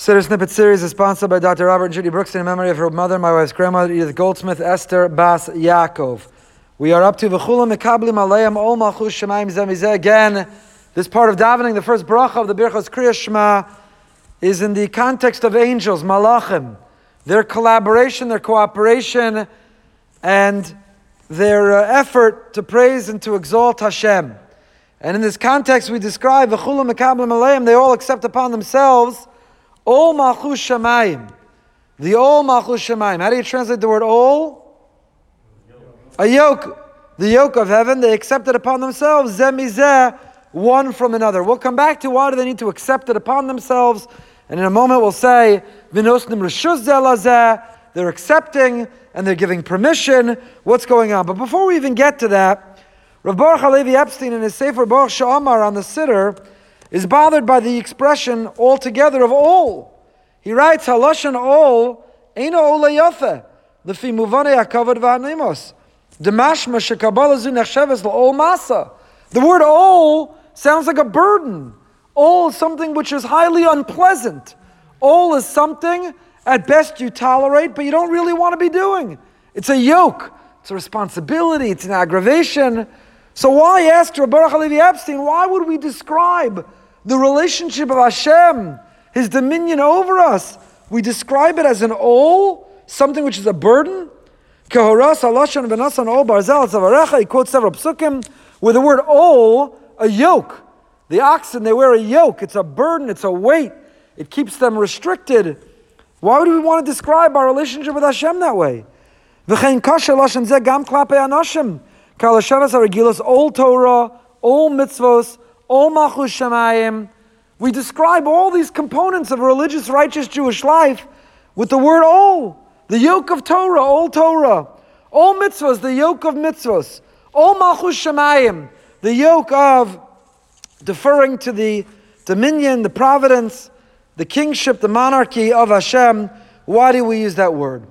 Siddur Snippet series is sponsored by Dr. Robert and Judy Brooks in memory of her mother, my wife's grandmother, Edith Goldsmith, Esther Bas Yaakov. We are up to V'chula Mekablim Aleim Ol Malchus Shemaim Zemizeh. Again, this part of davening, the first bracha of the Birchas Kriya is in the context of angels, Malachim, their collaboration, their cooperation, and their uh, effort to praise and to exalt Hashem. And in this context, we describe V'chula Mekablim Aleim, they all accept upon themselves Ol Malchus Shemayim. The Ol Malchus Shemayim. How do you translate the word Ol? A yoke. The yoke of heaven. They accept it upon themselves. Zemizeh, one from another. We'll come back to why do they need to accept it upon themselves. And in a moment we'll say. They're accepting and they're giving permission. What's going on? But before we even get to that, Rav Baruch Halevi Epstein in his Sefer Baruch Sha'amar on the Siddur is bothered by the expression altogether of ol. He writes, Haloshan ol, Eino ole yafe, lefi muvane hakavod v'hanimos. Demashma shekabala zu nechsheves ol masa. The word ol sounds like a burden. Ol is something which is highly unpleasant. Ol is something at best you tolerate, but you don't really want to be doing. It's a yoke. It's a responsibility. It's an aggravation. So why ask Rabbi Halevi Epstein, why would we describe the relationship of Hashem, His dominion over us. We describe it as an ol, something which is a burden. He quotes several psukim with the word ol, a yoke. The oxen, they wear a yoke. It's a burden, it's a weight. It keeps them restricted. Why would we want to describe our relationship with Hashem that way? Ol Torah, ol mitzvos. We describe all these components of a religious, righteous Jewish life with the word Ol. The yoke of Torah, Ol Torah. Ol mitzvahs, the yoke of mitzvahs. Ol Malchus Shemayim, the yoke of deferring to the dominion, the providence, the kingship, the monarchy of Hashem. Why do we use that word?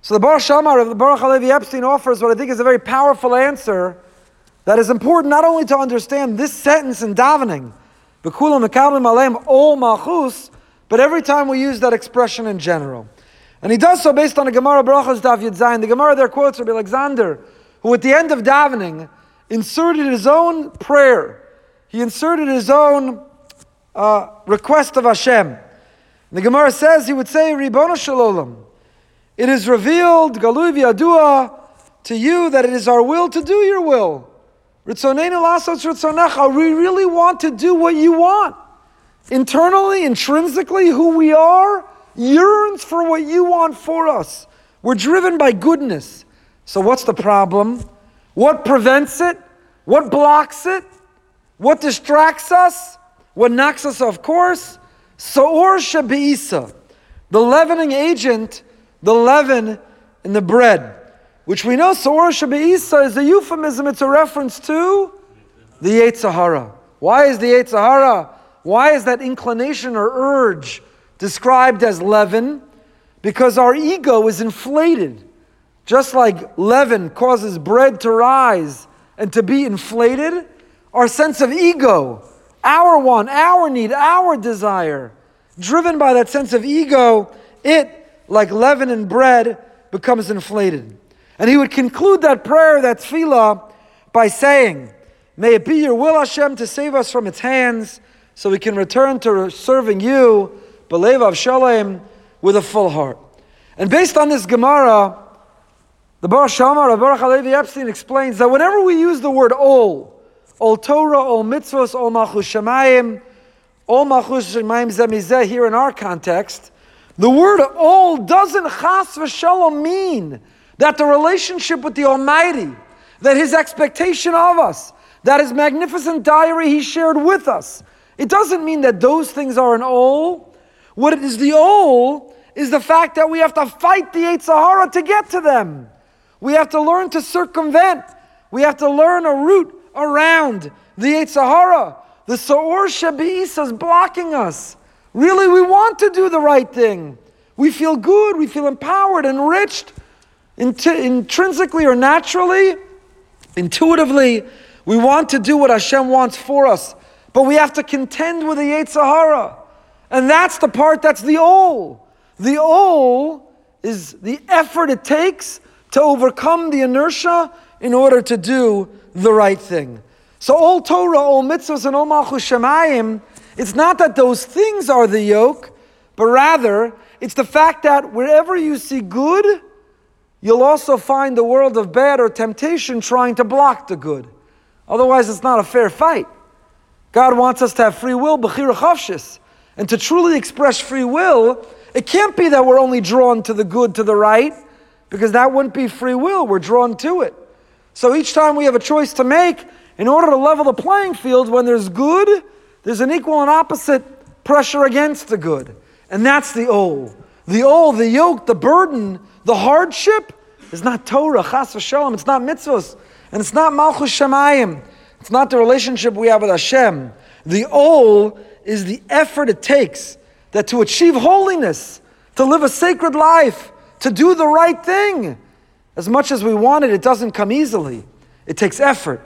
So the Baruch Shamar of the Baruch Halevi Epstein offers what I think is a very powerful answer that is important not only to understand this sentence in davening, ol malchus, but every time we use that expression in general. And he does so based on a Gemara Brachas Yud Zayin. The Gemara there quotes Rabbi Alexander, who at the end of davening inserted his own prayer. He inserted his own uh, request of Hashem. And the Gemara says he would say, Ribono Shalom, it is revealed, Galui Adua, to you that it is our will to do your will. We really want to do what you want. Internally, intrinsically, who we are yearns for what you want for us. We're driven by goodness. So, what's the problem? What prevents it? What blocks it? What distracts us? What knocks us off course? Sa'or Shabi'isa, the leavening agent, the leaven in the bread which we know Sora Shabeisa is a euphemism, it's a reference to the Yetzer Hara. Why is the Yetzer Hara? Why is that inclination or urge described as leaven? Because our ego is inflated. Just like leaven causes bread to rise and to be inflated, our sense of ego, our want, our need, our desire, driven by that sense of ego, it, like leaven and bread, becomes inflated. And he would conclude that prayer, that tefillah, by saying, May it be your will, Hashem, to save us from its hands, so we can return to serving you, believe of shalom, with a full heart. And based on this Gemara, the Baruch Shamar, Baruch Halevi Epstein explains that whenever we use the word ol, ol Torah, ol mitzvos, ol malchus shemayim, ol malchus shemayim zemizeh here in our context, the word ol doesn't chas v'shalom mean that the relationship with the Almighty, that His expectation of us, that His magnificent diary He shared with us, it doesn't mean that those things are an ol. What it is the ol is the fact that we have to fight the Yetzer Hara to get to them. We have to learn to circumvent. We have to learn a route around the Yetzer Hara. The Sa'or Shabis is blocking us. Really, we want to do the right thing. We feel good, we feel empowered, enriched intrinsically or naturally, intuitively, we want to do what Hashem wants for us. But we have to contend with the Yetzer Hara. And that's the part that's the ol. The ol is the effort it takes to overcome the inertia in order to do the right thing. So ol Torah, ol mitzvahs, and ol malchus shemayim, it's not that those things are the yoke, but rather it's the fact that wherever you see good, you'll also find the world of bad or temptation trying to block the good. Otherwise, it's not a fair fight. God wants us to have free will. And to truly express free will, it can't be that we're only drawn to the good, to the right, because that wouldn't be free will. We're drawn to it. So each time we have a choice to make, in order to level the playing field, when there's good, there's an equal and opposite pressure against the good. And that's the ol. The ol, the yoke, the burden, the hardship is not Torah, chas v'shalom. It's not mitzvahs. And it's not malchus shemayim. It's not the relationship we have with Hashem. The ol is the effort it takes that to achieve holiness, to live a sacred life, to do the right thing. As much as we want it, it doesn't come easily. It takes effort.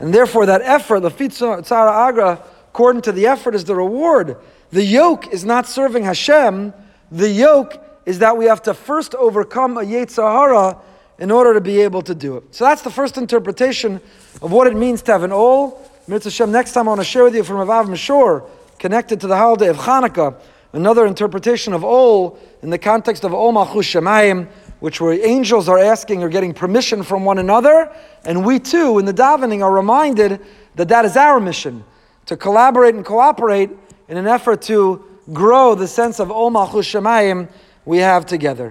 And therefore, that effort, the Tzara Agra, according to the effort, is the reward. The yoke is not serving Hashem. The yoke is that we have to first overcome a Yetzer Hara in order to be able to do it. So that's the first interpretation of what it means to have an ol. Mitzvah next time I want to share with you from Avav Mashor, connected to the holiday of Hanukkah, another interpretation of ol in the context of ol malchus shemayim, which where angels are asking or getting permission from one another, and we too, in the davening, are reminded that that is our mission to collaborate and cooperate in an effort to grow the sense of ol malchus shemayim we have together.